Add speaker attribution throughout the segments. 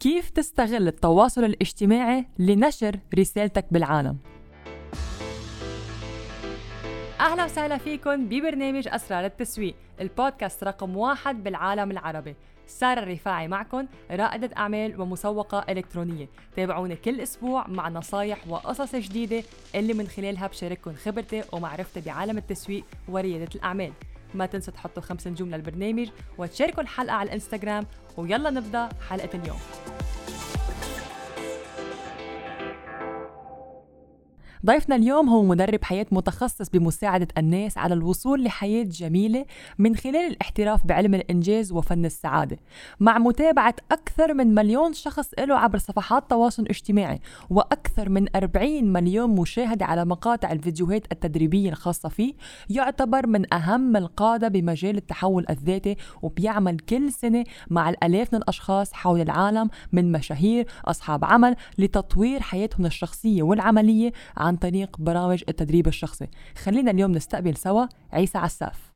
Speaker 1: كيف تستغل التواصل الاجتماعي لنشر رسالتك بالعالم؟ أهلا وسهلا فيكم ببرنامج أسرار التسويق البودكاست رقم واحد بالعالم العربي. سارة الرفاعي معكم رائدة أعمال ومسوقة إلكترونية. تابعوني كل أسبوع مع نصايح وقصص جديدة اللي من خلالها بشارككم خبرتي ومعرفتي بعالم التسويق وريادة الأعمال. ما تنسوا تحطوا خمس نجوم للبرنامج وتشاركوا الحلقة على الإنستغرام ويلا نبدأ حلقة اليوم. ضيفنا اليوم هو مدرب حياة متخصص بمساعدة الناس على الوصول لحياة جميلة من خلال الاحتراف بعلم الإنجاز وفن السعادة. مع متابعة أكثر من مليون شخص له عبر صفحات تواصل اجتماعي وأكثر من 40 مليون مشاهدة على مقاطع الفيديوهات التدريبية الخاصة فيه يعتبر من أهم القادة بمجال التحول الذاتي وبيعمل كل سنة مع الآلاف من الأشخاص حول العالم من مشاهير أصحاب عمل لتطوير حياتهم الشخصية والعملية طريق برامج التدريب الشخصي. خلينا اليوم نستقبل سوا عيسى عساف.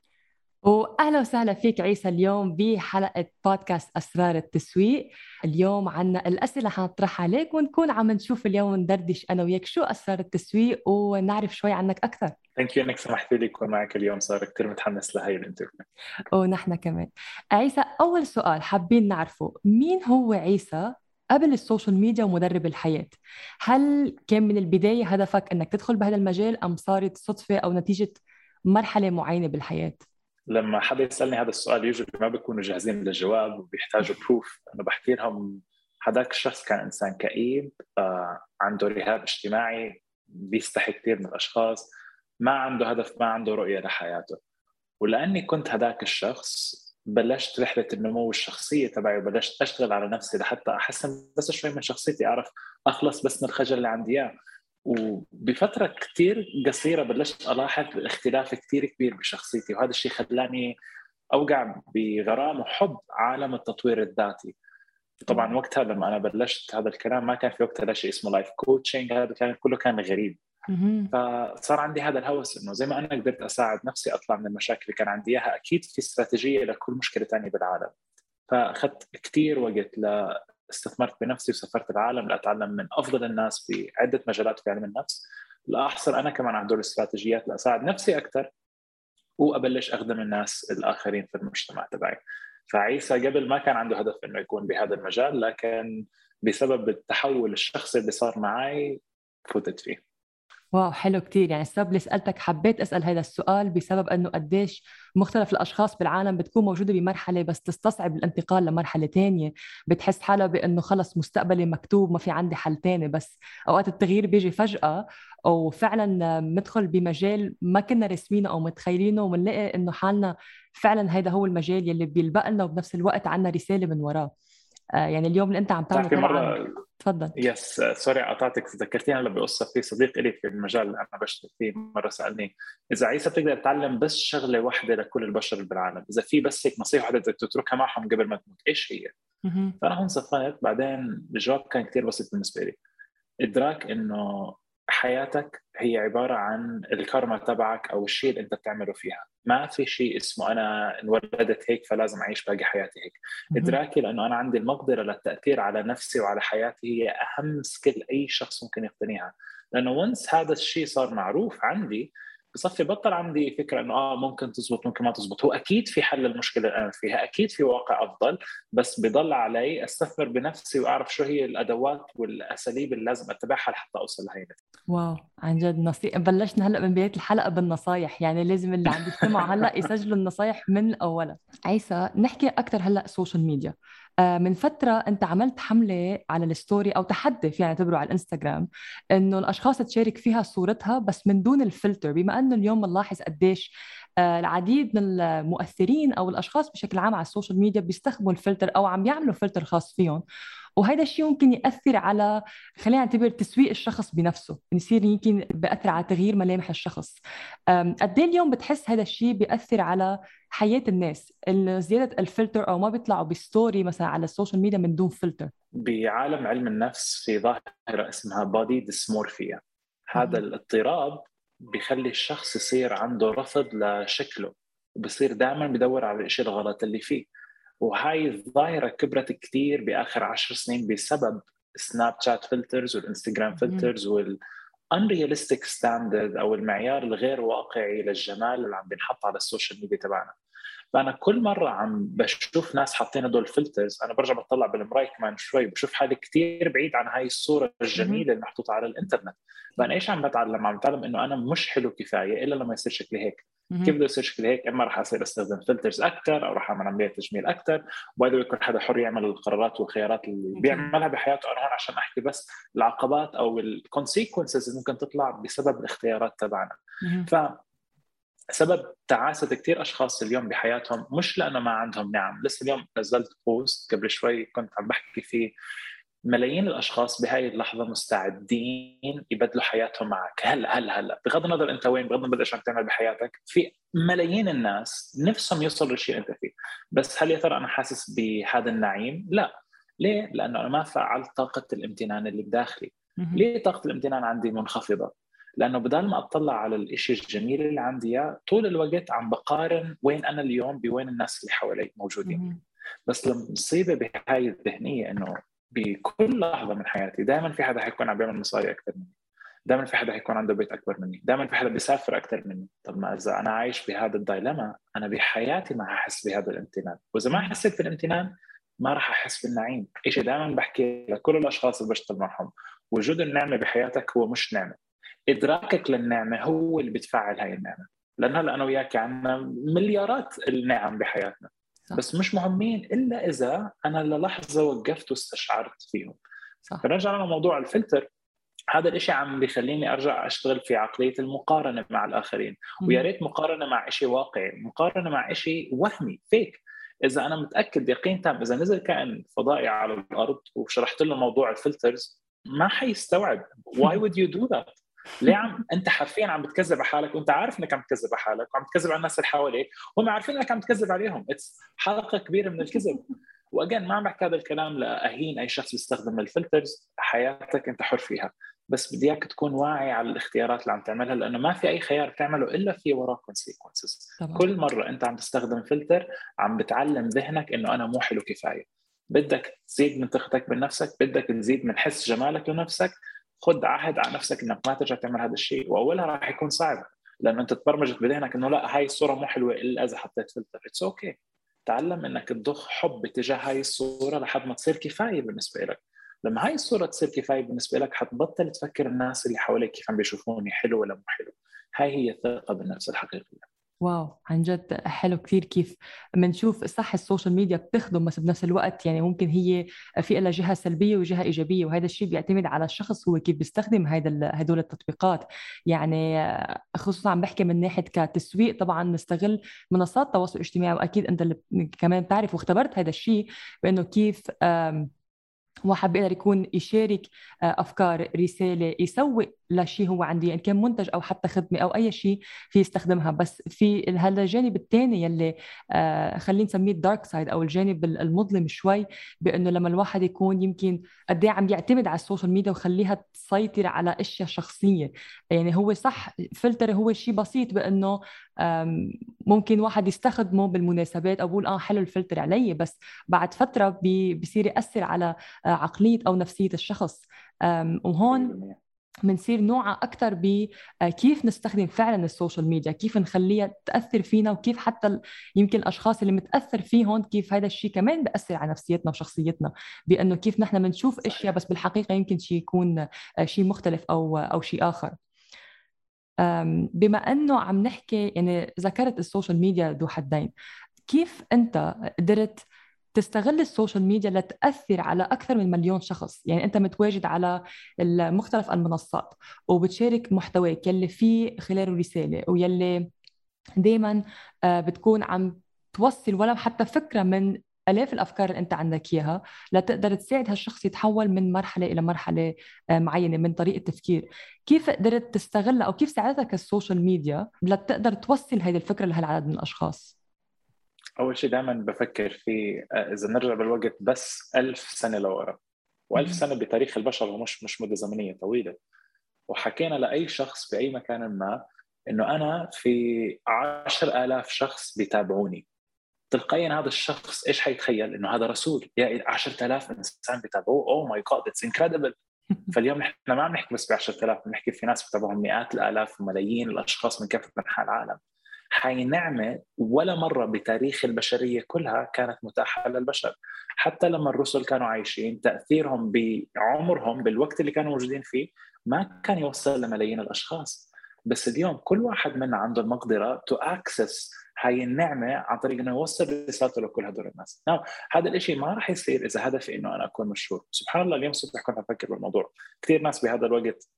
Speaker 1: واهلا وسهلا فيك عيسى اليوم بحلقة بودكاست أسرار التسويق. اليوم عنا الأسئلة حنطرحها عليك ونكون عم نشوف اليوم ندردش أنا وياك شو أسرار التسويق ونعرف شوي عنك أكثر.
Speaker 2: thank you أنك سمحت لي اكون معك اليوم صار كثير متحمس لهي ال interview.
Speaker 1: ونحن كمان. عيسى أول سؤال حابين نعرفه مين هو عيسى قبل السوشيال ميديا ومدرب الحياة. هل كان من البداية هدفك أنك تدخل بهذا المجال أم صارت صدفة أو نتيجة مرحلة معينة بالحياة؟
Speaker 2: لما حدا يسألني هذا السؤال usually ما بيكونوا جاهزين للجواب وبيحتاجوا proof أنا بحكي لهم هذاك الشخص كان إنسان كئيب آه، عنده رهاب اجتماعي بيستحي كثير من الأشخاص ما عنده هدف ما عنده رؤية لحياته. ولأني كنت هذاك الشخص بلشت رحلة النمو الشخصية تبعي وبلشت أشتغل على نفسي لحتى أحسن بس شوي من شخصيتي أعرف أخلص بس من الخجل اللي عندي إياه. وبفترة كثير قصيرة بلشت ألاحظ اختلاف كثير كبير بشخصيتي وهذا الشيء خلاني أوقع بغرام وحب عالم التطوير الذاتي. طبعا وقتها لما أنا بلشت هذا الكلام ما كان في وقتها شيء اسمه life coaching هذا كان كله كان غريب. فصار عندي هذا الهوس إنه زي ما أنا قدرت أساعد نفسي أطلع من المشاكل اللي كان عندي إياها أكيد في استراتيجية لكل مشكلة ثانية بالعالم. فأخذت كثير وقت استثمرت بنفسي وسافرت العالم لأتعلم من أفضل الناس في عدة مجالات في علم النفس. لاحصل أنا كمان على دور الاستراتيجيات لأساعد نفسي أكثر وأبلش أخدم الناس الآخرين في المجتمع تبعي. فعيسى قبل ما كان عنده هدف إنه يكون بهذا المجال لكن بسبب التحول الشخصي اللي صار معي فتت فيه.
Speaker 1: واو حلو كتير. يعني السبب اللي سألتك حبيت أسأل هذا السؤال بسبب أنه قديش مختلف الأشخاص بالعالم بتكون موجودة بمرحلة بس تستصعب الانتقال لمرحلة تانية. بتحس حالها بأنه خلص مستقبلي مكتوب ما في عندي حل تاني. بس أوقات التغيير بيجي فجأة وفعلا ندخل بمجال ما كنا رسمينه أو متخيلينه وبنلاقي أنه حالنا فعلا هذا هو المجال يلي بيلبق لنا وبنفس الوقت عندنا رسالة من وراه. يعني اليوم اللي انت عم تعمله
Speaker 2: فيه
Speaker 1: تفضل.
Speaker 2: yes sorry قطعتك ذكرتيني هلا بقصة. في صديق لي في المجال اللي أنا بشتغل فيه مرة سألني إذا عيسى بتقدر تتعلم بس شغلة واحدة لكل البشر بالعالم إذا في بس هيك نصيحة واحدة بدك تتركها معهم قبل ما تموت إيش هي؟ فأنا هون صفيت بعدين الجواب كان كثير بسيط بالنسبة لي. إدراك إنه حياتك هي عبارة عن الكارما تبعك أو الشيء اللي أنت بتعمله فيها. ما في شيء اسمه أنا انولدت هيك فلازم أعيش باقي حياتي هيك. إدراكي لأنه أنا عندي المقدرة للتأثير على نفسي وعلى حياتي هي أهم skill أي شخص ممكن يقتنيها. لأنه once هذا الشيء صار معروف عندي بصفي بطل عندي فكرة إنه آه ممكن تزبط ممكن ما تزبط. هو أكيد في حل للمشكله اللي أنا فيها أكيد في واقع أفضل بس بضل علي أستثمر بنفسي وأعرف شو هي الأدوات والأساليب اللي لازم أتبعها لحتى أوصل لهي
Speaker 1: wow عن جد نصيحة بلشنا هلأ من بداية الحلقة بالنصايح يعني لازم اللي عم يستمع هلأ يسجلوا النصايح من أولها. عيسى نحكي أكثر هلأ سوشيال ميديا من فترة أنت عملت حملة على الستوري أو تحدي فينا نعتبره على الإنستغرام إنه الأشخاص تشارك فيها صورتها بس من دون الفلتر بما أنه اليوم بنلاحظ قديش آه، العديد من المؤثرين أو الأشخاص بشكل عام على السوشيال ميديا بيستخدموا الفلتر أو عم يعملوا فلتر خاص فيهم. وهذا الشيء ممكن يأثر على خلينا نعتبر تسويق الشخص بنفسه يصير يمكن بيأثر على تغيير ملامح الشخص. قد إيه اليوم بتحس هذا الشيء بيأثر على حياة الناس؟ زيادة الفلتر أو ما بيطلعوا بستوري مثلا على السوشيال ميديا من دون فلتر؟
Speaker 2: بعالم علم النفس في ظاهرة اسمها body dysmorphia هذا الاضطراب بيخلي الشخص يصير عنده رفض لشكله وبصير دائما بدور على الشيء الغلط اللي فيه. وهاي الظاهرة كبرت كثير بآخر عشر سنين بسبب سناب شات filters والانستغرام filters وال unrealistic standard أو المعيار الغير واقعي للجمال اللي عم بينحط على السوشيال ميديا تبعنا. فأنا كل مرة عم بشوف ناس حاطين هدول ال filters أنا برجع بطلع بالمراية كمان شوي بشوف حالي كثير بعيد عن هاي الصورة الجميلة المحطوطه على الإنترنت. فأنا إيش عم بتعلم؟ عم بتعلم إنه أنا مش حلو كفاية إلا لما يصير شكلي هيك. كيف بده يصير شكلي هيك؟ إما راح أصير أستخدم filters أكثر أو راح أعمل عمليات تجميل أكثر by the way كل حدا حر يعمل القرارات والخيارات اللي بيعملها بحياته. أنا هون عشان أحكي بس العقبات أو ال consequences اللي ممكن تطلع بسبب الاختيارات تبعنا. ف سبب تعاسة كثير أشخاص اليوم بحياتهم مش لأنه ما عندهم نعم. لسه اليوم نزلت post قبل شوي كنت عم بحكي فيه. ملايين الأشخاص بهاي اللحظة مستعدين يبدلوا حياتهم معك. هلا هلا هلا. بغض النظر أنت وين بغض النظر إيش عم تعمل بحياتك في ملايين الناس نفسهم يوصلوا للشيء أنت فيه. بس هل يا ترى أنا حاسس بهذا النعيم؟ لا. ليه؟ لأنه أنا ما فعلت طاقة الامتنان اللي بداخلي. ليه طاقة الامتنان عندي منخفضة؟ لأنه بدل ما أطلع على الشيء الجميل اللي عندي إياه طول الوقت عم بقارن وين أنا اليوم بوين الناس اللي حوالي موجودين. بس المصيبه بهاي الذهنية إنه بكل لحظة من حياتي دائما في حدا حيكون عم بيعمل مصاري أكثر مني. دائما في حدا حيكون عنده بيت أكبر مني. دائما في حدا بيسافر أكثر مني. طب ما إذا أنا عايش بهذا الدايلما أنا بحياتي ما حاحس بهذا الامتنان. وإذا ما حسيت بالامتنان ما راح أحس بالنعيم. شيء دائما بحكي لكل الأشخاص اللي بشتغل معهم وجود النعمة بحياتك هو مش نعمة. إدراكك للنعمة هو اللي بتفعل هاي النعمة. لأن هلأ أنا وياك عندنا مليارات النعم بحياتنا. صح. بس مش مهمين إلا إذا أنا للحظة وقفت واستشعرت فيهم. صح. فنرجع لموضوع الفلتر. هذا الإشي عم بيخليني أرجع أشتغل في عقلية المقارنة مع الآخرين. ويا ريت مقارنة مع شيء واقعي مقارنة مع شيء وهمي فيك. إذا أنا متأكد يقين تام إذا نزل كائن فضائي على الأرض وشرحت له موضوع ال filters ما حيستوعب. Why would you do that ليه عم أنت حرفيا عم بتكذب على حالك وأنت عارف إنك عم تكذب على حالك وعم تكذب على الناس اللي حواليك وهم عارفين إنك عم تكذب عليهم. it's حلقة كبيرة من الكذب. و again ما عم بحكي هذا الكلام لأهين أي شخص يستخدم ال filters حياتك أنت حر فيها. بس بدي اياك تكون واعي على الاختيارات اللي عم تعملها لأنه ما في أي خيار بتعمله إلا في وراه consequences كل مرة أنت عم تستخدم فلتر عم بتعلم ذهنك إنه أنا مو حلو كفاية. بدك تزيد من ثقتك بنفسك بدك تزيد من حس جمالك لنفسك خذ عهد على نفسك إنك ما ترجع تعمل هذا الشيء. وأولها راح يكون صعب لأنه أنت تبرمجت بذهنك إنه لا هاي الصورة مو حلوة إلا إذا حطيت فلتر. it's okay okay. تعلم إنك تضخ حب تجاه هاي الصورة لحد ما تصير كفاية بالنسبة لك لما هاي الصورة تصير كفاية بالنسبة لك حتبطل تفكر الناس اللي حواليك كيف عم بيشوفوني حلو ولا مو حلو. هاي هي الثقة بالنفس الحقيقية.
Speaker 1: wow عن جد حلو كثير كيف بنشوف صح السوشيال ميديا بتخدم بس بنفس الوقت يعني ممكن هي في لها جهة سلبية وجهة إيجابية وهذا الشيء بيعتمد على الشخص هو كيف بيستخدم هيدا هدول التطبيقات. يعني خصوصا عم بحكي من ناحية كتسويق طبعا نستغل منصات التواصل الاجتماعي وأكيد أنت اللي كمان بتعرف واختبرت هذا الشيء بأنه كيف واحد بيقدر يكون يشارك آه، أفكار رسالة يسوق لشيء هو عنده يعني كان منتج أو حتى خدمة أو أي شيء في يستخدمها. بس في هذا الجانب الثاني يلي آه خلينا نسميه ال dark side أو الجانب المظلم شوي بأنه لما الواحد يكون يمكن قد إيه عم يعتمد على السوشيال ميديا وخليها تسيطر على أشياء شخصية. يعني هو صح فلتر هو شيء بسيط بأنه ممكن واحد يستخدمه بالمناسبات أو بقول آه حلو الفلتر علي بس بعد فترة بيصير يأثر على آه، عقلية أو نفسية الشخص. وهون بنصير نوعى أكثر بكيف آه، نستخدم فعلا ال social media كيف نخليها تأثر فينا وكيف حتى يمكن الأشخاص اللي متأثر فيهم كيف هذا الشيء كمان بياثر على نفسيتنا وشخصيتنا بأنه كيف نحن بنشوف أشياء بس بالحقيقة يمكن شيء يكون آه، شيء مختلف أو أو شيء آخر. بما أنه عم نحكي يعني ذكرت ال social media ذو حدين كيف أنت قدرت تستغل ال social media لتأثر على أكثر من مليون شخص. يعني أنت متواجد على مختلف المنصات وبتشارك محتواك يلي فيه خلاله رسالة ويلي دايما آه، بتكون عم توصل ولو حتى فكرة من آلاف الأفكار اللي أنت عندك إياها لتقدر تساعد هالشخص يتحول من مرحلة إلى مرحلة آه، معينة من طريقة تفكير. كيف قدرت تستغلها أو كيف ساعدتك ال social media لتقدر توصل هذه الفكرة لهالعدد من الأشخاص؟
Speaker 2: أول شيء دائما بفكر في آه، إذا نرجع بالوقت بس ألف سنة لورا. وألف سنة بتاريخ البشر ومش مش مده زمنيه طويلة. وحكينا لأي شخص في أي مكان ما إنه أنا في عشر آلاف شخص بيتابعوني. تلقائيا هذا الشخص إيش حيتخيل؟ إنه هذا رسول. يا 10000 إنسان بيتابعوه. oh my God it's incredible فاليوم نحن ما عم نحكي بس ب 10000 بنحكي في ناس بتابعهم مئات الآلاف وملايين الأشخاص من كافة أنحاء العالم. هاي نعمة ولا مرة بتاريخ البشرية كلها كانت متاحة للبشر. حتى لما الرسل كانوا عايشين تأثيرهم بعمرهم بالوقت اللي كانوا موجودين فيه ما كان يوصل لملايين الأشخاص. بس اليوم كل واحد منا عنده المقدرة تو أكسس هاي النعمة عن طريق إنه يوصل رسالته لكل هدول الناس. نعم هذا الشيء ما راح يصير إذا هدفي إنه أنا أكون مشهور، سبحان الله اليوم الصبح كنت أفكر بالموضوع، كثير ناس بهذا الوقت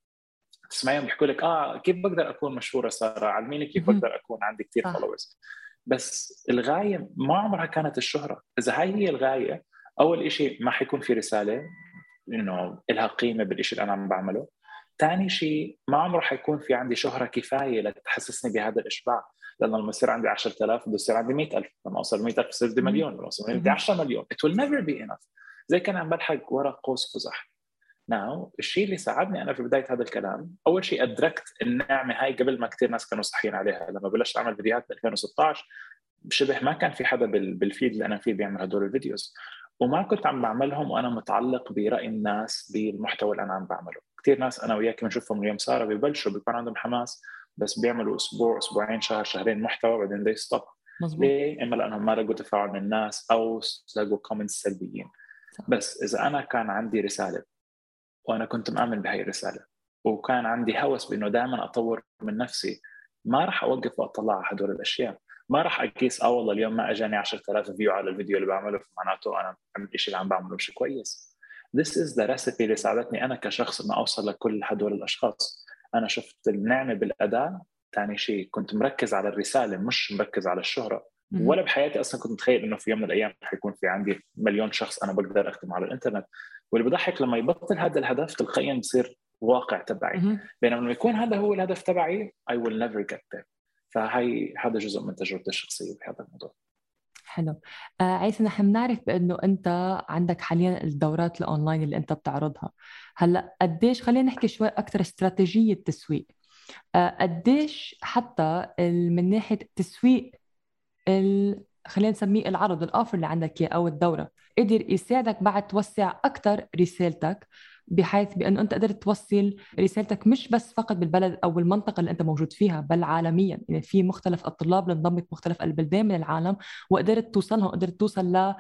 Speaker 2: تسمعيهم بيحكوا لك آه كيف بقدر أكون مشهورة سارة؟ علميني كيف بقدر أكون عندي كثير فولورز بس الغاية ما عمرها كانت الشهرة. إذا هاي هي الغاية أول شيء ما حيكون في رسالة إنه لها قيمة بالشيء اللي أنا عم بعمله. ثاني شيء ما عمره حيكون في عندي شهرة كفاية لتحسسني بهذا الإشباع. لأنه لما يصير عندي 10000 بده يصير عندي 100000 لما أوصل 100000 بصير بدي مليون. لما أوصل بدي 10 مليون. It will never be enough. زي كان عم بلحق ورا قوس قزح now الشيء اللي ساعدني أنا في بداية هذا الكلام أول شيء أدركت النعمة هاي قبل ما كثير ناس كانوا صاحيين عليها. لما بلشت أعمل فيديوهات ب 2016 شبه ما كان في حدا بال field اللي أنا فيه بيعمل هدول ال videos. وما كنت عم بعملهم وأنا متعلق برأي الناس بالمحتوى اللي أنا عم بعمله. كثير ناس أنا وياك بنشوفهم اليوم ساره ببلشوا بيكون عندهم حماس بس بيعملوا أسبوع أسبوعين شهر شهرين محتوى بعدين they stop ليه؟ إما لأنهم ما لقوا تفاعل من الناس أو لقوا comments سلبيين. بس إذا أنا كان عندي رسالة وأنا كنت مآمن بهي الرسالة. وكان عندي هوس بإنه دائما أطور من نفسي. ما راح أوقف وأطلع على هدول الأشياء. ما راح أقيس آه والله اليوم ما أجاني 10000 view على الفيديو اللي بعمله فمعناته أنا الشيء اللي عم بعمله مش كويس. This is the recipe اللي ساعدتني أنا كشخص انه أوصل لكل هدول الأشخاص. أنا شفت النعمة بالأداة. ثاني شيء كنت مركز على الرسالة مش مركز على الشهرة. ولا بحياتي أصلا كنت متخيل إنه في يوم من الأيام حيكون في عندي مليون شخص أنا بقدر أخدمه على الإنترنت. واللي بضحك لما يبطل هذا الهدف تلقائيا بصير واقع تبعي. بينما لما يكون هذا هو الهدف تبعي I will never get there. فهي هذا جزء من تجربتي الشخصية بهذا الموضوع.
Speaker 1: حلو. آه عيسى نحن بنعرف بأنه أنت عندك حاليا الدورات الأونلاين اللي أنت بتعرضها. هلأ قديش خلينا نحكي شوي أكثر استراتيجية تسويق آه قديش حتى من ناحية تسويق خلينا نسميه العرض الاوفر اللي عندك اياه أو الدورة. قدر يساعدك بعد توسع أكثر رسالتك بحيث بأنه أنت قدرت توصل رسالتك مش بس فقط بالبلد أو المنطقة اللي أنت موجود فيها بل عالميا. يعني في مختلف الطلاب اللي انضمت مختلف البلدان من العالم وقدرت توصلهم قدرت توصل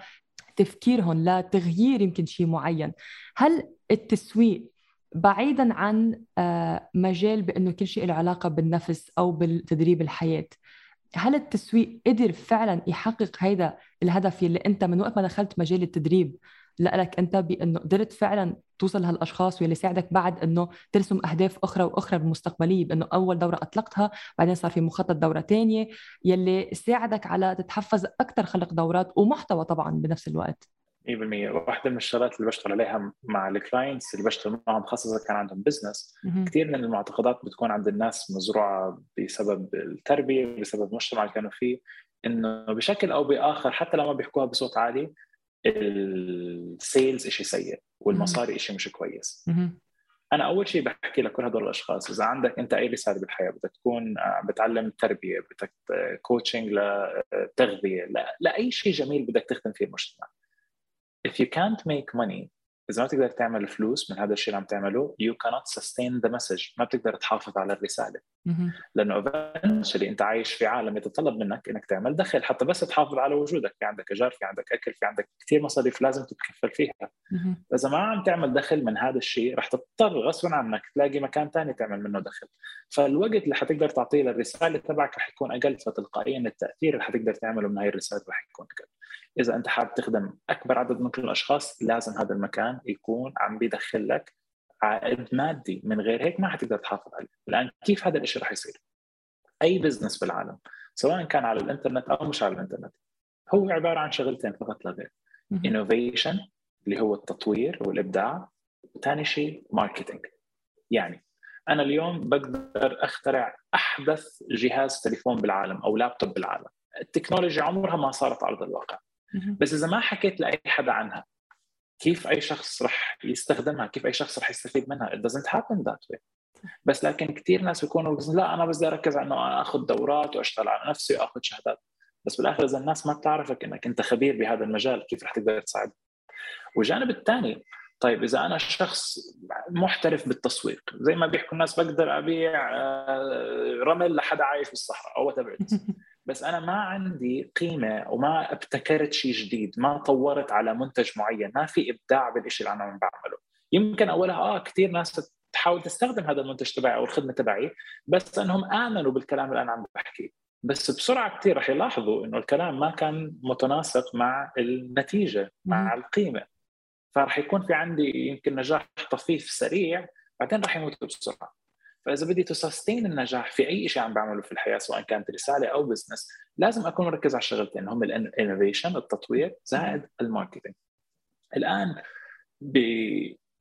Speaker 1: لتفكيرهم لتغيير يمكن شيء معين. هل التسويق بعيدا عن آه، مجال بأنه كل شيء له علاقة بالنفس أو بالتدريب الحياة؟ هل التسويق قدر فعلا يحقق هيدا الهدف اللي أنت من وقت ما دخلت مجال التدريب لك أنت بأنه قدرت فعلا توصل لهالأشخاص واللي ساعدك بعد أنه ترسم أهداف أخرى وأخرى بالمستقبليه بأنه أول دورة أطلقتها بعدين صار في مخطط دورة ثانية يلي ساعدك على تتحفز أكثر خلق دورات ومحتوى طبعا بنفس الوقت.
Speaker 2: 100% واحدة من الشغلات اللي بشتغل عليها مع ال clients اللي بشتغل معهم خاصة كان عندهم business كثير من المعتقدات بتكون عند الناس مزروعة بسبب التربية بسبب المجتمع اللي كانوا فيه إنه بشكل أو بآخر حتى لو ما بيحكوها بصوت عالي ال sales شيء سيء والمصاري شيء مش كويس. أنا أول شيء بحكي لكل هدول الأشخاص إذا عندك أنت أي رسالة بالحياة بدك تكون بتعلم تربية بدك كوتشنج لتغذيه لأي شيء جميل بدك تخدم فيه المجتمع. If you can't make money إذا ما تقدر تعمل فلوس من هذا الشيء اللي عم تعمله you cannot sustain the message. ما بتقدر تحافظ على الرسالة. لأنه eventually أنت عايش في عالم يتطلب منك إنك تعمل دخل حتى بس تحافظ على وجودك. في عندك ايجار في عندك أكل في عندك كثير مصاريف لازم تتكفل فيها. إذا ما عم تعمل دخل من هذا الشيء رح تضطر غصبا عنك تلاقي مكان ثاني تعمل منه دخل. فالوقت اللي حتقدر تعطيه للرسالة تبعك رح يكون أقل فتلقائيا التأثير اللي حتقدر تعمله من هاي الرسالة رح يكون أقل. إذا أنت حابب تخدم أكبر عدد ممكن من الأشخاص لازم هذا المكان يكون عم بيدخل لك عائد مادي. من غير هيك ما حتقدر تحافظ عليه. الآن كيف هذا الشيء رح يصير؟ أي business بالعالم سواء كان على الإنترنت أو مش على الإنترنت هو عبارة عن شغلتين فقط لا غير. innovation اللي هو التطوير والإبداع ثاني شيء ماركتينج يعني أنا اليوم بقدر أخترع أحدث جهاز تليفون بالعالم أو لابتوب بالعالم. التكنولوجيا عمرها ما صارت على أرض الواقع. بس إذا ما حكيت لأي حدا عنها كيف أي شخص رح يستخدمها؟ كيف أي شخص رح يستفيد منها؟ It doesn't happen that way. بس لكن كثير ناس بيكونوا لا أنا بس بدي أركز على إنه آخذ دورات وأشتغل على نفسي وآخذ شهادات. بس بالآخر إذا الناس ما بتعرفك إنك أنت خبير بهذا المجال كيف رح تقدر تساعد والجانب الثاني طيب إذا أنا شخص محترف بالتسويق زي ما بيحكوا الناس بقدر أبيع آه، رمل لحدا عايش بالصحراء أو وات بس أنا ما عندي قيمة وما ابتكرت شيء جديد ما طورت على منتج معين ما في إبداع بالشيء اللي أنا عم بعمله. يمكن اولها آه كثير ناس تحاول تستخدم هذا المنتج تبعي أو الخدمة تبعي بس إنهم آمنوا بالكلام اللي أنا عم بحكيه بس بسرعة كثير رح يلاحظوا إنه الكلام ما كان متناسق مع النتيجة مع القيمة. فراح يكون في عندي يمكن نجاح طفيف سريع بعدين راح يموت بسرعة. فإذا بدي to sustain النجاح في أي شيء عم بعمله في الحياة سواء كانت رسالة أو business لازم أكون مركز على الشغلتين هم ال innovation التطوير زائد ال marketing. الآن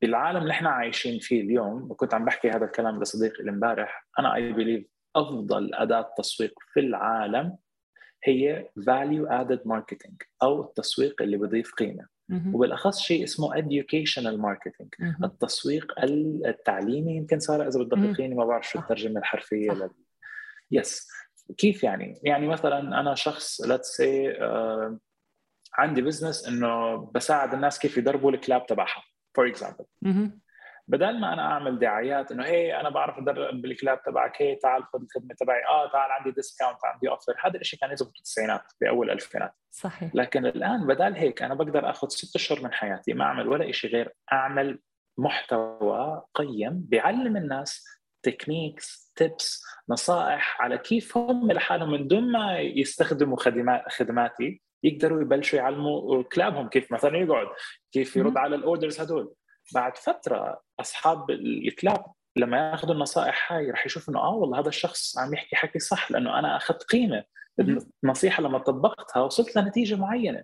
Speaker 2: بالعالم اللي إحنا عايشين فيه اليوم وكنت عم بحكي هذا الكلام لصديقي امبارح أنا I believe أفضل أداة تسويق في العالم هي value added marketing أو التسويق اللي بضيف قيمة. وبالأخص شيء اسمه educational marketing التسويق التعليمي يمكن صار إذا بتدققيني ما بعرف شو الترجمة الحرفية لل... yes كيف يعني؟ يعني مثلا أنا شخص let's say uh, عندي business إنه بساعد الناس كيف يدربوا الكلاب تبعها for example بدل ما أنا أعمل دعايات إنه هي أنا بعرف أدرب الكلاب تبعك هي تعال خذ الخدمة تبعي. آه تعال عندي discount عندي offer هذا الشيء كان يزبط بالتسعينات بأول الالفينات
Speaker 1: صحيح.
Speaker 2: لكن الآن بدل هيك أنا بقدر آخذ ست أشهر من حياتي ما أعمل ولا شيء غير أعمل محتوى قيم بيعلم الناس techniques tips نصائح على كيف هم لحالهم من دون ما يستخدموا خدمات خدماتي يقدروا يبلشوا يعلموا كلابهم كيف مثلا يقعد كيف يرد على ال orders هدول. بعد فترة أصحاب الكلاب لما ياخذوا النصائح هاي رح يشوفوا إنه آه والله هذا الشخص عم يحكي حكي صح لأنه أنا أخذت قيمة النصيحة لما طبقتها وصلت لنتيجة معينة.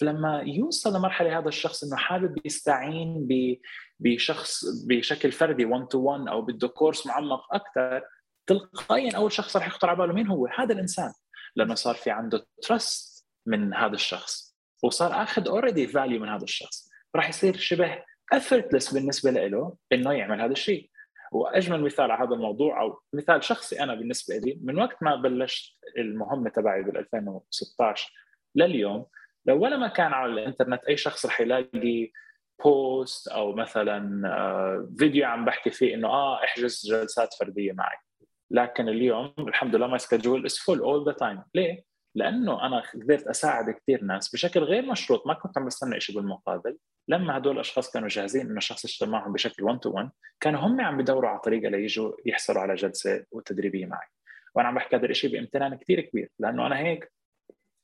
Speaker 2: فلما يوصل لمرحلة هذا الشخص إنه حابب يستعين بشخص بشكل فردي 1 to 1 أو بده كورس معمق أكثر تلقائيا أول شخص رح يخطر على باله مين هو؟ هذا الإنسان. لأنه صار في عنده trust من هذا الشخص وصار آخذ already value من هذا الشخص. راح يصير شبه effortless بالنسبة له إنه يعمل هذا الشيء. وأجمل مثال على هذا الموضوع أو مثال شخصي أنا بالنسبة لي من وقت ما بلشت المهمة تبعي بال 2016 لليوم لو ولا ما كان على الإنترنت أي شخص رح يلاقي post أو مثلا آه، فيديو عم بحكي فيه إنه آه احجز جلسات فردية معي. لكن اليوم الحمد لله my schedule is full all the time ليه؟ لأنه أنا قدرت أساعد كثير ناس بشكل غير مشروط ما كنت عم بستنى شيء بالمقابل. لما هدول الأشخاص كانوا جاهزين إنه الشخص يشتغل معهم بشكل 1 to 1 كانوا هم عم بدوروا على طريقة ليجوا يحصلوا على جلسة وتدريبية معي. وأنا عم بحكي هذا الشيء بامتنان كثير كبير لأنه أنا هيك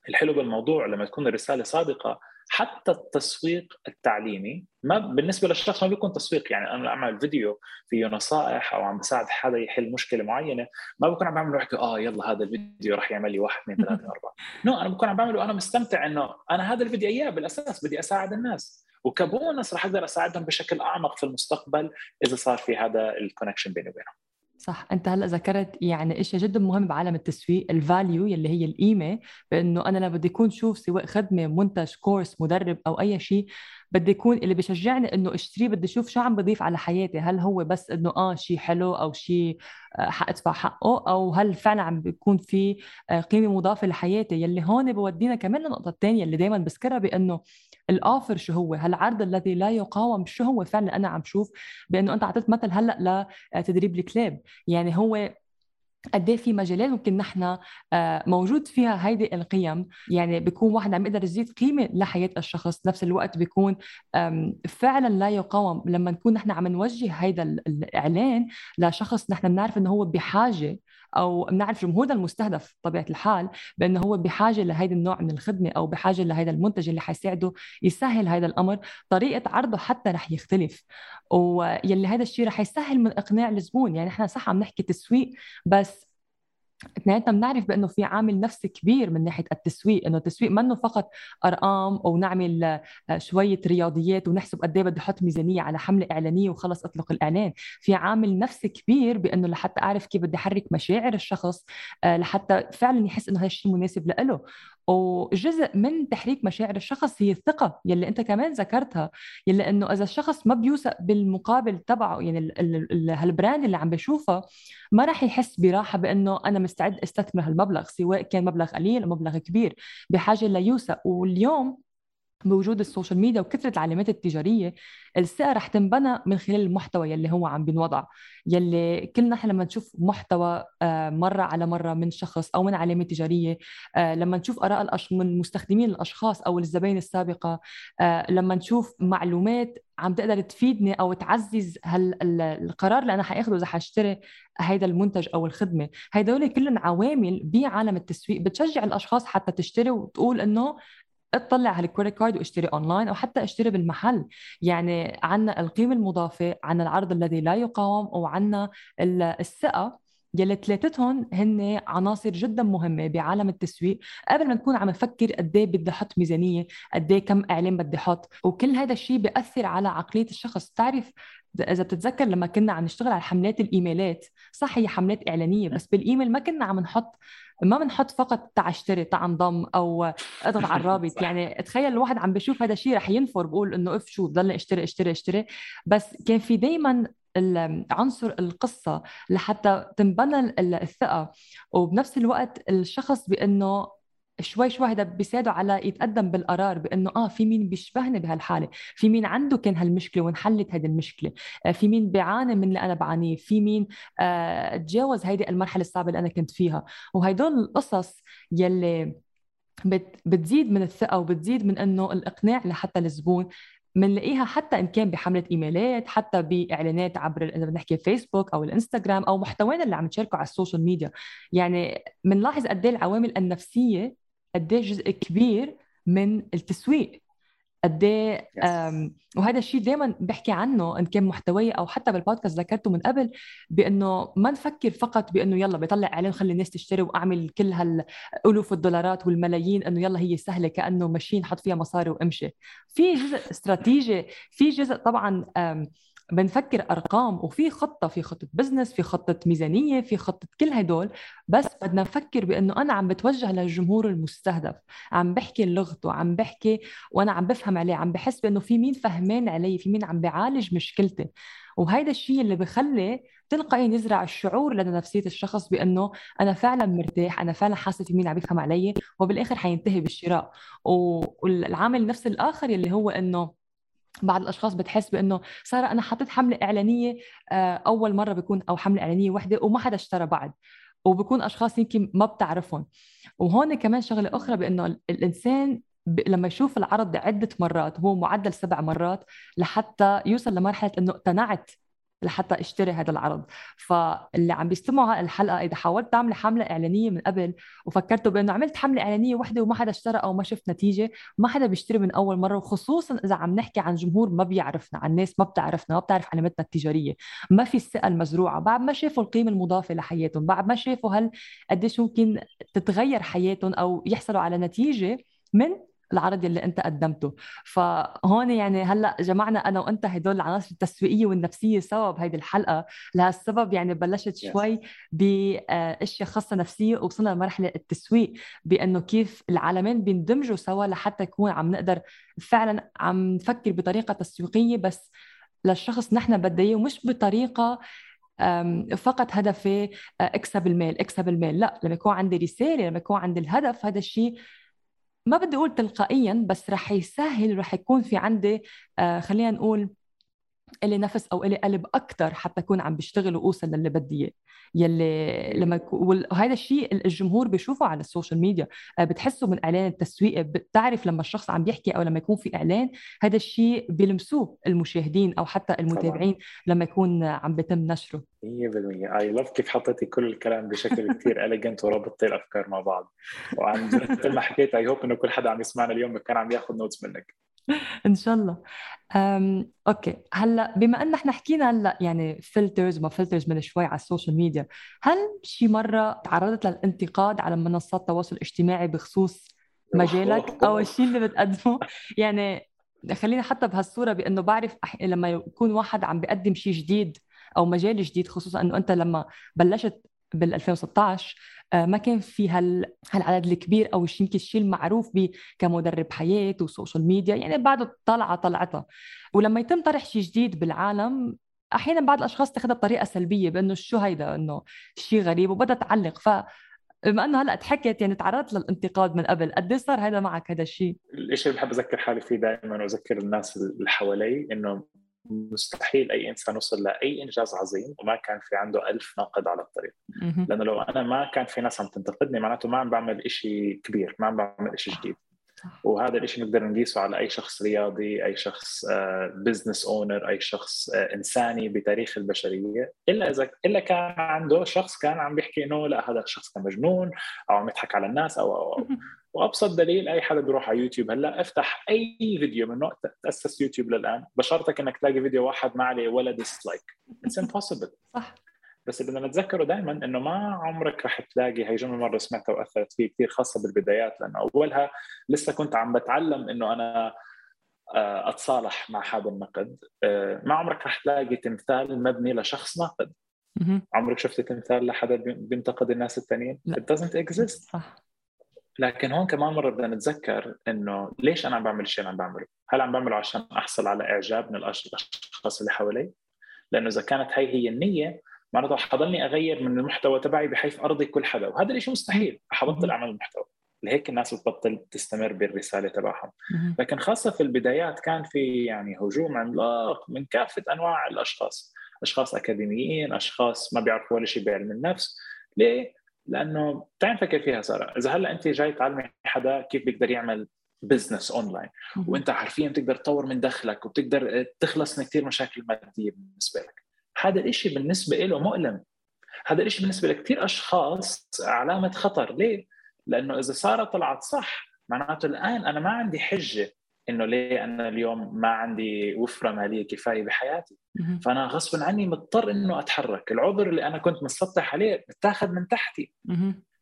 Speaker 2: الحلو بالموضوع لما تكون الرسالة صادقة حتى التسويق التعليمي ما بالنسبة للشخص ما بيكون تسويق. يعني أنا أعمل فيديو فيه نصائح أو عم بساعد حدا يحل مشكلة معينة ما بكون عم بعمل وحده آه يلا هذا الفيديو راح يعمل لي واحد اثنين ثلاثة أربعة. نو أنا بكون عم بعمله وأنا مستمتع إنه أنا هذا الفيديو أياه بالأساس بدي أساعد الناس. وكبونس راح أقدر أساعدهم بشكل أعمق في المستقبل إذا صار في هذا ال connection بيني وبينهم.
Speaker 1: صح. أنت هلأ ذكرت يعني إشياء جدا مهم بعالم التسويق ال value يلي هي القيمة بأنه أنا لما بدي يكون شوف سواء خدمة منتج course مدرب أو أي شيء بدي يكون اللي بشجعني إنه أشتريه بدي أشوف شو عم بضيف على حياتي. هل هو بس إنه آه شيء حلو أو شيء آه، حادفع حقه أو هل فعلا عم بيكون في آه، قيمة مضافة لحياتي. يلي هون بودينا كمان للنقطه الثانية اللي دائما بذكرها بإنه الاوفر شو هو؟ هالعرض الذي لا يقاوم شو هو فعلا أنا عم شوف؟ بإنه أنت أعطيت مثل هلأ لتدريب الكلاب. يعني هو قد إيه في مجالات ممكن نحن آه، موجود فيها هيدي القيم. يعني بيكون واحد عم يقدر يزيد قيمة لحياة الشخص. نفس الوقت بيكون فعلا لا يقاوم. لما نكون نحن عم نوجه هيدا الإعلان لشخص نحن بنعرف إنه هو بحاجة أو بنعرف جمهورنا المستهدف طبيعه الحال بأنه هو بحاجة لهيدا النوع من الخدمة أو بحاجة لهيدا المنتج اللي حيساعده يسهل هذا الأمر. طريقة عرضه حتى رح يختلف ويلي هذا الشيء رح يسهل من إقناع الزبون. يعني إحنا صح عم نحكي تسويق بس اثنيناتنا بنعرف بأنه في عامل نفسي كبير من ناحية التسويق إنه التسويق منه فقط أرقام أو نعمل آه، شوية رياضيات ونحسب قد إيه بدي أحط ميزانية على حملة إعلانية وخلص أطلق الإعلان. في عامل نفسي كبير بأنه لحتى أعرف كيف بدي أحرك مشاعر الشخص آه، لحتى فعلا يحس إنه هذا الشيء مناسب له وجزء من تحريك مشاعر الشخص هي الثقة يلي أنت كمان ذكرتها يلي أنه إذا الشخص ما بيوثق بالمقابل تبعه يعني هالبراند اللي عم بشوفها ما راح يحس براحة بأنه أنا مستعد أستثمر هالمبلغ سواء كان مبلغ قليل أو مبلغ كبير بحاجة ليوثق. واليوم بوجود ال social media وكثرة العلامات التجارية الثقه رح تنبنى من خلال المحتوى يلي هو عم بينوضع. يلي كلنا نحن لما نشوف محتوى آه، مرة على مرة من شخص أو من علامة تجارية آه، لما نشوف آراء الأش... من مستخدمين الأشخاص أو الزباين السابقة آه، لما نشوف معلومات عم تقدر تفيدني أو تعزز هال القرار اللي أنا حاخذه إذا حأشتري هيدا المنتج أو الخدمة. هدول كلهم عوامل بعالم التسويق بتشجع الأشخاص حتى تشتري وتقول إنه اطلع على ال credit card واشتري اونلاين أو حتى اشتري بالمحل. يعني عندنا القيمة المضافة عندنا العرض الذي لا يقاوم وعندنا الثقة يلي ثلاثتهم هن عناصر جدا مهمة بعالم التسويق. قبل ما نكون عم نفكر قد إيه بدي أحط ميزانية قد إيه كم إعلان بدي أحط وكل هذا الشيء بيأثر على عقلية الشخص. تعرف إذا بتتذكر لما كنا عم نشتغل على حملات الإيميلات صح هي حملات إعلانية بس بالإيميل ما كنا عم نحط ما بنحط فقط تاع اشتري تاع انضم أو اضغط على الرابط يعني تخيل الواحد عم بشوف هذا الشيء رح ينفر بقول إنه اف شو بضل اشتري اشتري اشتري بس كان في دائما عنصر القصة لحتى تنبنى الثقة. وبنفس الوقت الشخص بأنه شوي شوي هذا بيساعده على يتقدم بالقرار بإنه آه في مين بيشبهني بهالحالة في مين عنده كان هالمشكلة وانحلت هذه المشكلة آه في مين بيعاني من اللي أنا بعانيه في مين آه تجاوز هيدي المرحلة الصعبة اللي أنا كنت فيها. وهدول القصص يلي بتزيد من الثقة وبتزيد من إنه الإقناع لحتى الزبون بنلاقيها حتى إن كان بحملة إيميلات حتى بإعلانات عبر إذا بدنا نحكي فيسبوك أو الإنستغرام أو محتوانا اللي عم نشاركه على ال social media. يعني بنلاحظ قد إيه العوامل النفسية قد إيه جزء كبير من التسويق. قد إيه وهذا الشيء دائما بحكي عنه إن كان محتوي أو حتى بالبودكاست ذكرته من قبل بأنه ما نفكر فقط بأنه يلا بيطلع إعلان خلي الناس تشتري وأعمل كل هالألوف الدولارات والملايين إنه يلا هي سهلة كأنه ماشين حط فيها مصاري وامشي. في جزء استراتيجي في جزء طبعا بنفكر أرقام وفي خطة في خطة بزنس في خطة ميزانية في خطة كل هدول بس بدنا نفكر بأنه أنا عم بتوجه للجمهور المستهدف. عم بحكي لغته عم بحكي وأنا عم بفهم عليه عم بحس بأنه في مين فهمان علي في مين عم بيعالج مشكلتي. وهيدا الشيء اللي بخلي تلقائيا يزرع الشعور لدى نفسية الشخص بأنه أنا فعلا مرتاح أنا فعلا حاسة في مين عم بيفهم علي وبالآخر حينتهي بالشراء. والعامل نفس الآخر اللي هو إنه بعض الأشخاص بتحس بإنه صار أنا حطيت حملة إعلانية آه، أول مرة بيكون أو حملة إعلانية وحده وما حدا اشترى بعد وبكون أشخاص يمكن ما بتعرفهم. وهون كمان شغلة أخرى بإنه الإنسان لما يشوف العرض عدة مرات هو معدل سبع مرات لحتى يوصل لمرحلة إنه اقتنعت لحتى اشتري هذا العرض. فاللي عم بيستمعوا الحلقة إذا حاولت تعمل حملة إعلانية من قبل وفكرتوا بأنه عملت حملة إعلانية وحدة وما حدا اشترى أو ما شفت نتيجة ما حدا بيشتري من أول مرة وخصوصا إذا عم نحكي عن جمهور ما بيعرفنا عن ناس ما بتعرفنا ما بتعرف علامتنا التجارية. ما في الثقة المزروعة. بعد ما شافوا القيمة المضافة لحياتهم بعد ما شافوا هل قديش ممكن تتغير حياتهم أو يحصلوا على نتيجة من العرض اللي انت قدمته. فهون يعني هلأ جمعنا أنا وأنت هدول العناصر التسويقية والنفسية سوا بهيدي الحلقة. لهالسبب يعني بلشت شوي باشياء خاصة نفسية وصلنا لمرحلة التسويق بأنه كيف العالمين بيندمجوا سوا لحتى يكون عم نقدر فعلا عم نفكر بطريقة تسويقية بس للشخص نحن بدنا إياه ومش بطريقة فقط هدفي آه، اكسب المال اكسب المال. لأ لما يكون عندي رسالة لما يكون عندي الهدف هذا الشيء ما بدي أقول تلقائيا بس رح يسهل رح يكون في عندي آه خلينا نقول إلي نفس أو إلي قلب أكثر حتى أكون عم بشتغل وأوصل للي بدي إياه. يلي لما وهذا الشيء الجمهور بيشوفه على ال social media. آه، بتحسه من إعلان التسويق. بتعرف لما الشخص عم بيحكي أو لما يكون في إعلان هذا الشيء بيلمسوه المشاهدين أو حتى المتابعين طبعا. لما يكون عم بيتم نشره. 100%
Speaker 2: I love كيف حطيتي كل الكلام بشكل كثير elegant وربطتي الأفكار مع بعض. وعن مثل ما حكيت I hope إنه كل حدا عم يسمعنا اليوم كان عم ياخذ notes منك.
Speaker 1: ان شاء الله. أم، أوكي. هلأ بما إن إحنا حكينا هلأ يعني filters وما filters من شوي على ال social media هل شي مرة تعرضت للانتقاد على منصات التواصل الاجتماعي بخصوص مجالك؟ أو الشيء اللي بتقدمه؟ يعني خلينا حتى بهالصورة بإنه بعرف لما يكون واحد عم بيقدم شيء جديد أو مجال جديد خصوصا إنه أنت لما بلشت بال 2016 آه، ما كان في هال هالعدد الكبير أو يمكن الشيء المعروف به كمدرب حياة وسوشيال ميديا يعني بعد طلعه طلعتها ولما يتم طرح شيء جديد بالعالم أحيانا بعض الأشخاص تاخذها بطريقه سلبية بأنه شو هيدا؟ إنه شيء غريب وبدها تعلق. ف بما إنه هلأ تحكيت يعني تعرضت للانتقاد من قبل قد صار هذا معك هذا الشيء؟
Speaker 2: الشيء اللي بحب أذكر حالي فيه دائما وأذكر الناس اللي حوالي إنه مستحيل أي إنسان وصل لأي إنجاز عظيم وما كان في عنده ألف ناقد على الطريق. لأنه لو أنا ما كان في ناس عم تنتقدني معناته ما عم بعمل شيء كبير ما عم بعمل شيء جديد. وهذا الشيء نقدر نقيسه على أي شخص رياضي أي شخص business uh, owner أي شخص uh, إنساني بتاريخ البشرية. إلا إذا إلا كان عنده شخص كان عم بيحكي إنه لا هذا الشخص كان مجنون أو عم يضحك على الناس أو أو, أو. وأبسط دليل أي حدا بيروح على يوتيوب هلأ افتح أي فيديو من وقت تأسس يوتيوب للآن. بشرطك إنك تلاقي فيديو واحد ما عليه ولا dislike It's impossible صح. بس اللي بدنا نتذكره دائما إنه ما عمرك رح تلاقي هي جملة مرة سمعتها وأثرت فيه كثير خاصة بالبدايات لأنه أولها لسه كنت عم بتعلم إنه أنا آه، أتصالح مع هذا النقد آه، ما عمرك رح تلاقي تمثال مبني لشخص ناقد عمرك شفت تمثال لحدا بينتقد الناس الثانيين؟ It doesn't exist. صح. لكن هون كمان مرة بدنا نتذكر إنه ليش أنا عم بعمل الشيء اللي عم بعمله؟ هل عم بعمله عشان أحصل على إعجاب من الأشخاص اللي حوالي؟ لأنه إذا كانت هي هي النية معناته حضلني أغير من المحتوى تبعي بحيث أرضي كل حدا وهذا الشيء مستحيل. حبطل اعمل المحتوى. لهيك الناس بتبطل تستمر بالرسالة تبعهم. لكن خاصة في البدايات كان في يعني هجوم عملاق من كافة أنواع الأشخاص. أشخاص أكاديميين أشخاص ما بيعرفوا ولا شيء بعلم النفس. ليه؟ لأنه تعال نفكر فيها سارة؟ إذا هلأ أنت جاي تعلمي حدا كيف بيقدر يعمل business online وأنت حرفيا بتقدر تطور من دخلك وبتقدر تخلص من كثير مشاكل مادية بالنسبة لك. هذا الشيء بالنسبة له مؤلم. هذا الشيء بالنسبة لكثير أشخاص علامة خطر. ليه؟ لأنه إذا سارة طلعت صح معناته الآن أنا ما عندي حجة إنه ليه أنا اليوم ما عندي وفرة مالية كفاية بحياتي؟ فأنا غصبا عني مضطر إنه أتحرك. العذر اللي أنا كنت مسطح عليه بتاخذ من تحتي.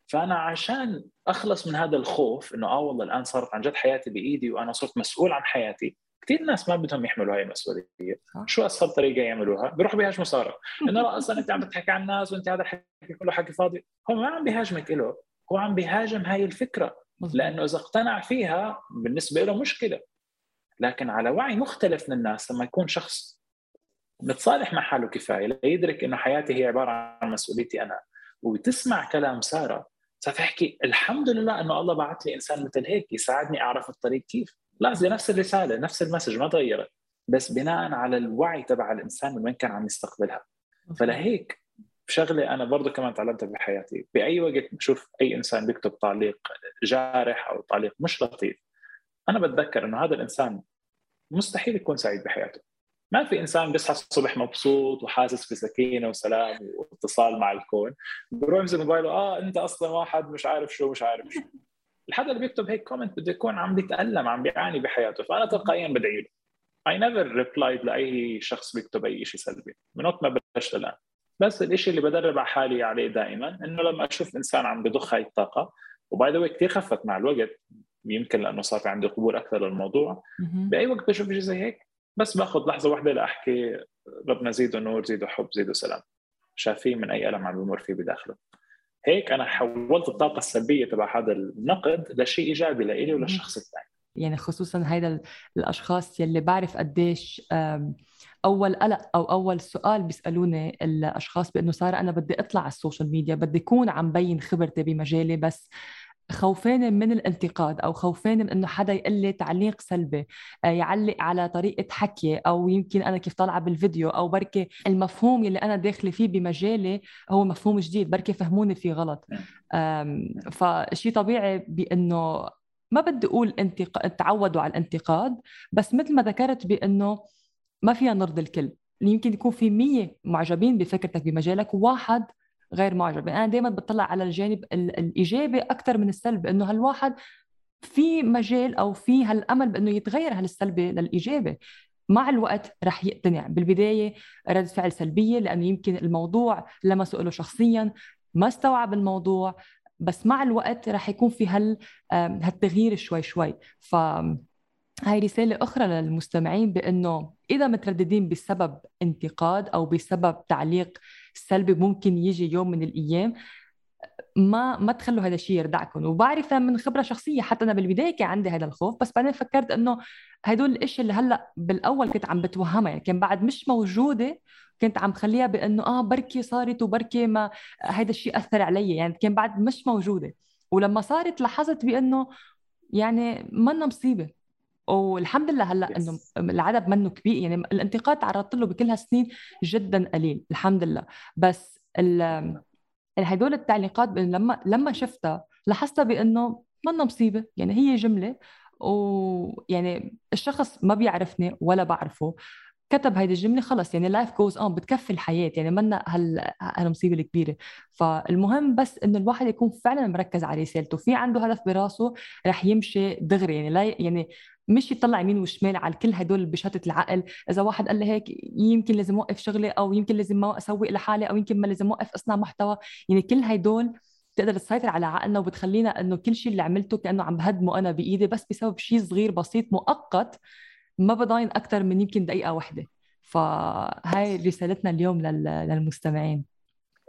Speaker 2: فأنا عشان أخلص من هذا الخوف إنه آه والله الآن صارت عن جد حياتي بإيدي وأنا صرت مسؤول عن حياتي كثير ناس ما بدهم يحملوا هاي المسؤولية. شو اسهل طريقة يعملوها؟ بيروحوا بيهاجموا سارة. إنه لا أصلا أنت عم بتحكي عن الناس وأنت هذا الحكي كله حكي فاضي. هو ما عم بيهاجمك له هو عم بيهاجم هاي الفكرة. لأنه إذا اقتنع فيها بالنسبة له مشكلة. لكن على وعي مختلف من الناس لما يكون شخص متصالح مع حاله كفاية ليدرك إنه حياتي هي عبارة عن مسؤوليتي أنا وتسمع كلام سارة ستحكي الحمد لله إنه الله بعث لي إنسان مثل هيك يساعدني أعرف الطريق كيف. لا زي نفس الرسالة نفس المسج ما تغيرت. بس بناء على الوعي تبع الإنسان من وين كان عم يستقبلها. فلهيك شغلة أنا برضه كمان تعلمتها بحياتي. بأي وقت بشوف أي إنسان بيكتب تعليق جارح أو تعليق مش لطيف أنا بتذكر إنه هذا الإنسان مستحيل يكون سعيد بحياته. ما في إنسان بيصحى الصبح مبسوط وحاسس بسكينة وسلام واتصال مع الكون. بروح يمسك موبايله آه أنت أصلا واحد مش عارف شو مش عارف شو. الحدا اللي بيكتب هيك كومنت بده يكون عم بيتألم عم بيعاني بحياته. فأنا تلقائيا بدعي له I never replied لأي شخص بيكتب أي شيء سلبي. من وقت ما بلشت الآن. بس الشيء اللي بدرب على حالي عليه دائما إنه لما أشوف إنسان عم بضخ هاي الطاقة وباي ذا كثير خفت مع الوقت. يمكن لأنه صار في عندي قبول أكثر للموضوع. بأي وقت بشوف شيء زي هيك بس باخذ لحظة واحدة لأحكي ربنا زيده نور زيده حب زيده سلام. شافيه من أي ألم عم بمر فيه بداخله. هيك أنا حولت الطاقة السلبية تبع هذا النقد لشيء إيجابي لإلي وللشخص الثاني.
Speaker 1: يعني خصوصا هيدا الأشخاص يلي بعرف قديش أول قلق أو أول سؤال بيسألوني الأشخاص بأنه سارة أنا بدي أطلع على ال social media بدي اكون عم بين خبرتي بمجالي بس خوفانة من الانتقاد أو خوفانة من إنه حدا يقول لي تعليق سلبي آه، يعلق على طريقة حكي أو يمكن أنا كيف طالعة بالفيديو أو بركي المفهوم اللي أنا داخلة فيه بمجالي هو مفهوم جديد بركي مفهومي فيه غلط. فشيء طبيعي بإنه ما بدي أقول انتق... تعودوا على الانتقاد بس مثل ما ذكرت بإنه ما فيها نرضي الكل. يمكن يكون في مية معجبين بفكرتك بمجالك وواحد غير معجب. يعني أنا دائما بطلع على الجانب الإيجابي أكثر من السلبي إنه هالواحد في مجال أو في هالأمل بإنه يتغير هالسلبي للإيجابي. مع الوقت رح يقتنع. بالبداية رد فعل سلبية لأنه يمكن الموضوع لمسه له شخصيا ما استوعب الموضوع بس مع الوقت رح يكون في هال هالتغيير شوي شوي. ف هاي رسالة أخرى للمستمعين بأنه إذا مترددين بسبب انتقاد أو بسبب تعليق سلبي ممكن يجي يوم من الأيام. ما ما تخلوا هذا الشيء يردعكم. وبعرف من خبرة شخصية حتى أنا بالبداية كان عندي هذا الخوف بس بعدين فكرت إنه هدول الإشياء اللي هلأ بالأول كنت عم بتوهمها. يعني كان بعد مش موجودة كنت عم خليها بإنه آه بركي صارت وبركي ما هذا الشيء أثر علي. يعني كان بعد مش موجودة. ولما صارت لاحظت بإنه يعني منا مصيبة. والحمد لله هلأ إنه العدد منه كبير يعني الانتقاد تعرضت له بكل هالسنين جدا قليل الحمد لله. بس هدول التعليقات لما لما شفتها لاحظتها بإنه منا مصيبة يعني هي جملة ويعني الشخص ما بيعرفني ولا بعرفه. كتب هيدي الجملة خلص يعني life goes on بتكفي الحياة يعني منا هال هالمصيبه الكبيرة. فالمهم بس إنه الواحد يكون فعلا مركز على رسالته. في عنده هدف براسه رح يمشي دغري يعني لا يعني مش يطلع يمين وشمال على كل هدول بشتت العقل. إذا واحد قال لي هيك يمكن لازم أوقف شغلي أو يمكن لازم ما اسوق لحالي أو يمكن ما لازم أوقف أصنع محتوى. يعني كل هدول بتقدر تسيطر على عقلنا وبتخلينا إنه كل شيء اللي عملته كأنه عم بهدمه أنا بإيدي بس بسبب شيء صغير بسيط مؤقت ما بضاين أكثر من يمكن دقيقة واحدة. فهاي رسالتنا اليوم للمستمعين.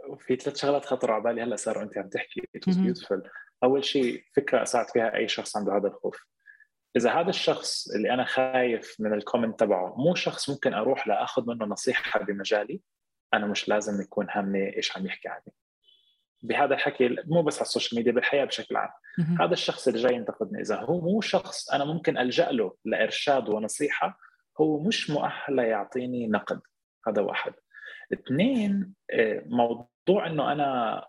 Speaker 2: وفي ثلاث شغلات خطروا على بالي هلأ صاروا أنت عم تحكي. أول شيء فكرة أساعد فيها أي شخص عنده هذا الخوف. إذا هذا الشخص اللي أنا خايف من ال comment تبعه مو شخص ممكن أروح لأخذ منه نصيحة بمجالي أنا مش لازم يكون همي إيش عم يحكي عني. بهذا الحكي مو بس على ال social media بالحياة بشكل عام. هذا الشخص اللي جاي ينتقدني إذا هو مو شخص أنا ممكن ألجأ له لإرشاد ونصيحة هو مش مؤهل يعطيني نقد. هذا واحد. اثنين آه، موضوع إنه أنا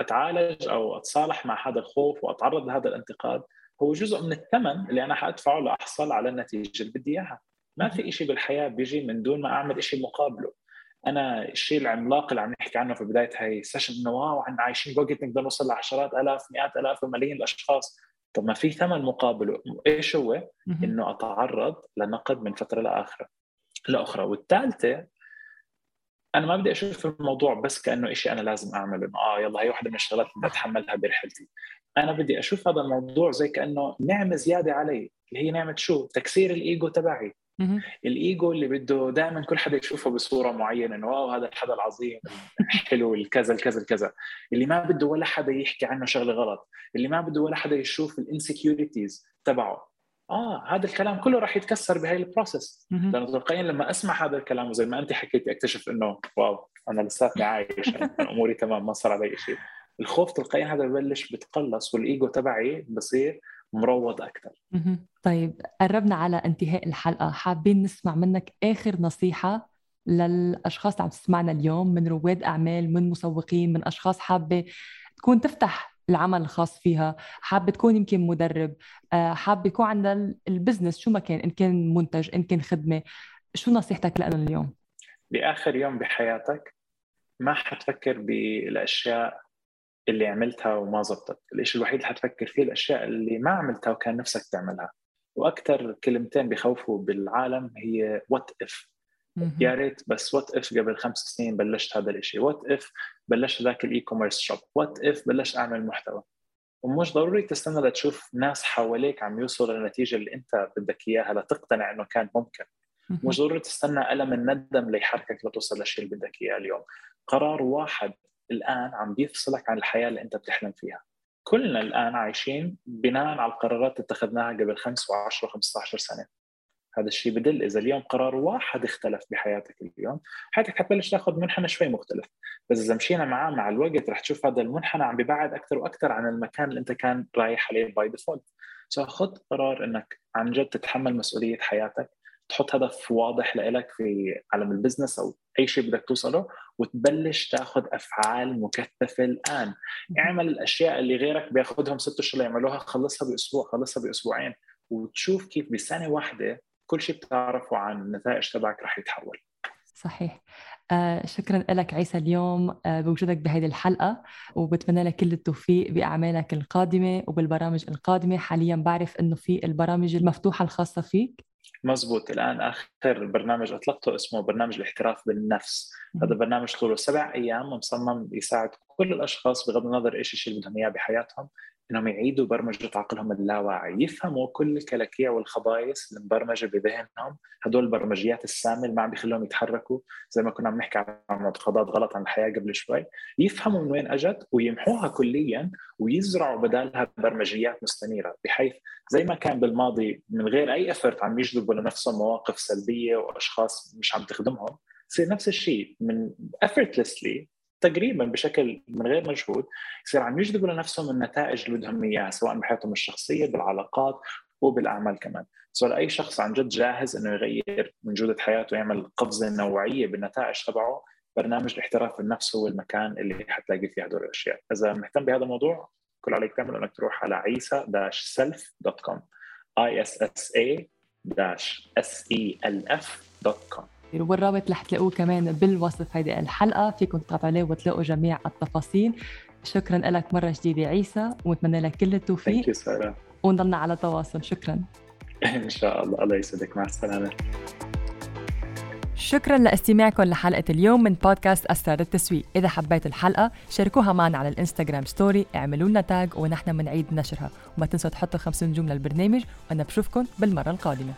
Speaker 2: أتعالج أو أتصالح مع هذا الخوف وأتعرض لهذا الانتقاد هو جزء من الثمن اللي أنا حأدفعه لأحصل على النتيجة اللي بدي إياها. ما في شيء بالحياة بيجي من دون ما أعمل شيء مقابله. أنا الشيء العملاق اللي عم نحكي عنه في بداية هاي ال session إنه wow إحنا عايشين بوقت نقدر نوصل لعشرات آلاف مئات آلاف وملايين الأشخاص. طب ما في ثمن مقابله. إيش هو؟ إنه أتعرض لنقد من فترة لاخرى لأخرى. والثالثة أنا ما بدي أشوف الموضوع بس كأنه شيء أنا لازم أعمله. إنه آه يلا هي واحدة من الشغلات اللي اتحملها برحلتي أنا بدي أشوف هذا الموضوع زي كأنه نعمة زيادة علي. اللي هي نعمة شو؟ تكسير الإيجو تبعي. الإيجو اللي بده دائما كل حدا يشوفه بصورة معينة إنه واو هذا الحدا العظيم الحلو الكذا الكذا الكذا. اللي ما بده ولا حدا يحكي عنه شغلة غلط. اللي ما بده ولا حدا يشوف ال insecurities تبعه. آه هذا الكلام كله راح يتكسر بهاي ال process لأنه تلقائيا لما أسمع هذا الكلام وزي ما أنت حكيتي أكتشف إنه wow أنا لساتني عايش أموري تمام ما صار علي شيء الخوف تلقائيا هذا ببلش بتقلص والإيجو تبعي بصير مروض أكثر
Speaker 1: طيب قربنا على انتهاء الحلقة. حابين نسمع منك آخر نصيحة للأشخاص اللي عم تسمعنا اليوم من رواد أعمال من مسوقين من أشخاص حابة تكون تفتح العمل الخاص فيها حابة تكون يمكن مدرب آه، حابة يكون عندها البزنس شو ما كان إن كان منتج إن كان خدمة. شو نصيحتك لنا اليوم؟
Speaker 2: بآخر يوم بحياتك ما حتفكر بالأشياء اللي عملتها وما زبطت. الشيء الوحيد اللي حتفكر فيه الأشياء اللي ما عملتها وكان نفسك تعملها. وأكثر كلمتين بخوفوا بالعالم هي what if يا ريت بس what if قبل خمس سنين بلشت هذا الشيء what if بلشت ذاك ال e-commerce shop what if بلشت أعمل محتوى. ومش ضروري تستنى لتشوف ناس حواليك عم يوصلوا للنتيجة اللي أنت بدك إياها لتقتنع إنه كان ممكن. مش ضروري تستنى ألم الندم ليحركك لتوصل للشيء اللي بدك إياه اليوم. قرار واحد الآن عم بيفصلك عن الحياة اللي أنت بتحلم فيها. كلنا الآن عايشين بناء على القرارات اللي اتخذناها قبل 5 و10 و15 سنة. هذا الشيء بدل إذا اليوم قرار واحد اختلف بحياتك اليوم حياتك حتبلش تاخذ منحنى شوي مختلف. بس إذا مشينا معاه مع الوقت رح تشوف هذا المنحنى عم ببعد أكثر وأكثر عن المكان اللي أنت كان رايح عليه by default so خذ قرار إنك عن جد تتحمل مسؤولية حياتك. تحط هدف واضح لك في عالم ال business أو أي شيء بدك توصله وتبلش تاخذ أفعال مكثفة الآن. اعمل الأشياء اللي غيرك بياخذهم ست أشهر يعملوها خلصها بأسبوع خلصها بأسبوعين وتشوف كيف بسنة واحدة كل شيء بتعرفه عن النتائج تبعك رح يتحول.
Speaker 1: صحيح. آه شكرا لك عيسى اليوم آه بوجودك بهذه الحلقة وبتمنى لك كل التوفيق بأعمالك القادمة وبالبرامج القادمة. حاليا بعرف أنه في البرامج المفتوحة الخاصة فيك.
Speaker 2: مزبوط. الآن آخر برنامج أطلقته اسمه برنامج الاحتراف بالنفس. هذا برنامج طوله سبع أيام مصمم يساعد كل الأشخاص بغض النظر إيش الشيء اللي بدهم إياه بحياتهم. إنهم يعيدوا برمجة عقلهم اللاواعي يفهموا كل الكلاكيع والخبايص المبرمجه بذهنهم. هدول البرمجيات السامة اللي ما عم بيخلوهم يتحركوا زي ما كنا عم نحكي عن معتقدات غلط عن الحياة قبل شوي. يفهموا من وين أجت ويمحوها كليا ويزرعوا بدالها برمجيات مستنيرة. بحيث زي ما كان بالماضي من غير أي افرت عم يجذبوا لنفسهم مواقف سلبية وأشخاص مش عم تخدمهم يصير نفس الشيء من effortlessly تقريبا بشكل من غير مجهود يصير عم يجذبوا لنفسهم النتائج اللي بدهم إياها سواء بحياتهم الشخصية بالعلاقات وبالأعمال كمان. سو اي شخص عن جد جاهز إنه يغير من جودة حياته ويعمل قفزة نوعية بالنتائج تبعه برنامج الاحتراف النفس هو المكان اللي حتلاقي فيه هدول الأشياء. إذا مهتم بهذا الموضوع كل عليك تعمل إنك تروح على عيسى dot com I S S A dash S
Speaker 1: والرابط رح تلاقوه كمان بالوصف هيدي الحلقة. فيكم تقاطعوا عليه وتلاقوا جميع التفاصيل. شكرا لك مرة جديدة عيسى ونتمنى لك كل التوفيق. ونضلنا على تواصل. شكرا.
Speaker 2: إن شاء الله. الله يسعدك. مع السلامة.
Speaker 1: شكرا لاستماعكم لحلقة اليوم من بودكاست أسرار التسويق. إذا حبيتوا الحلقة شاركوها معنا على الإنستغرام story اعملوا لنا tag ونحن بنعيد نشرها. وما تنسوا تحطوا خمس نجوم للبرنامج وأنا بشوفكم بالمرة القادمة.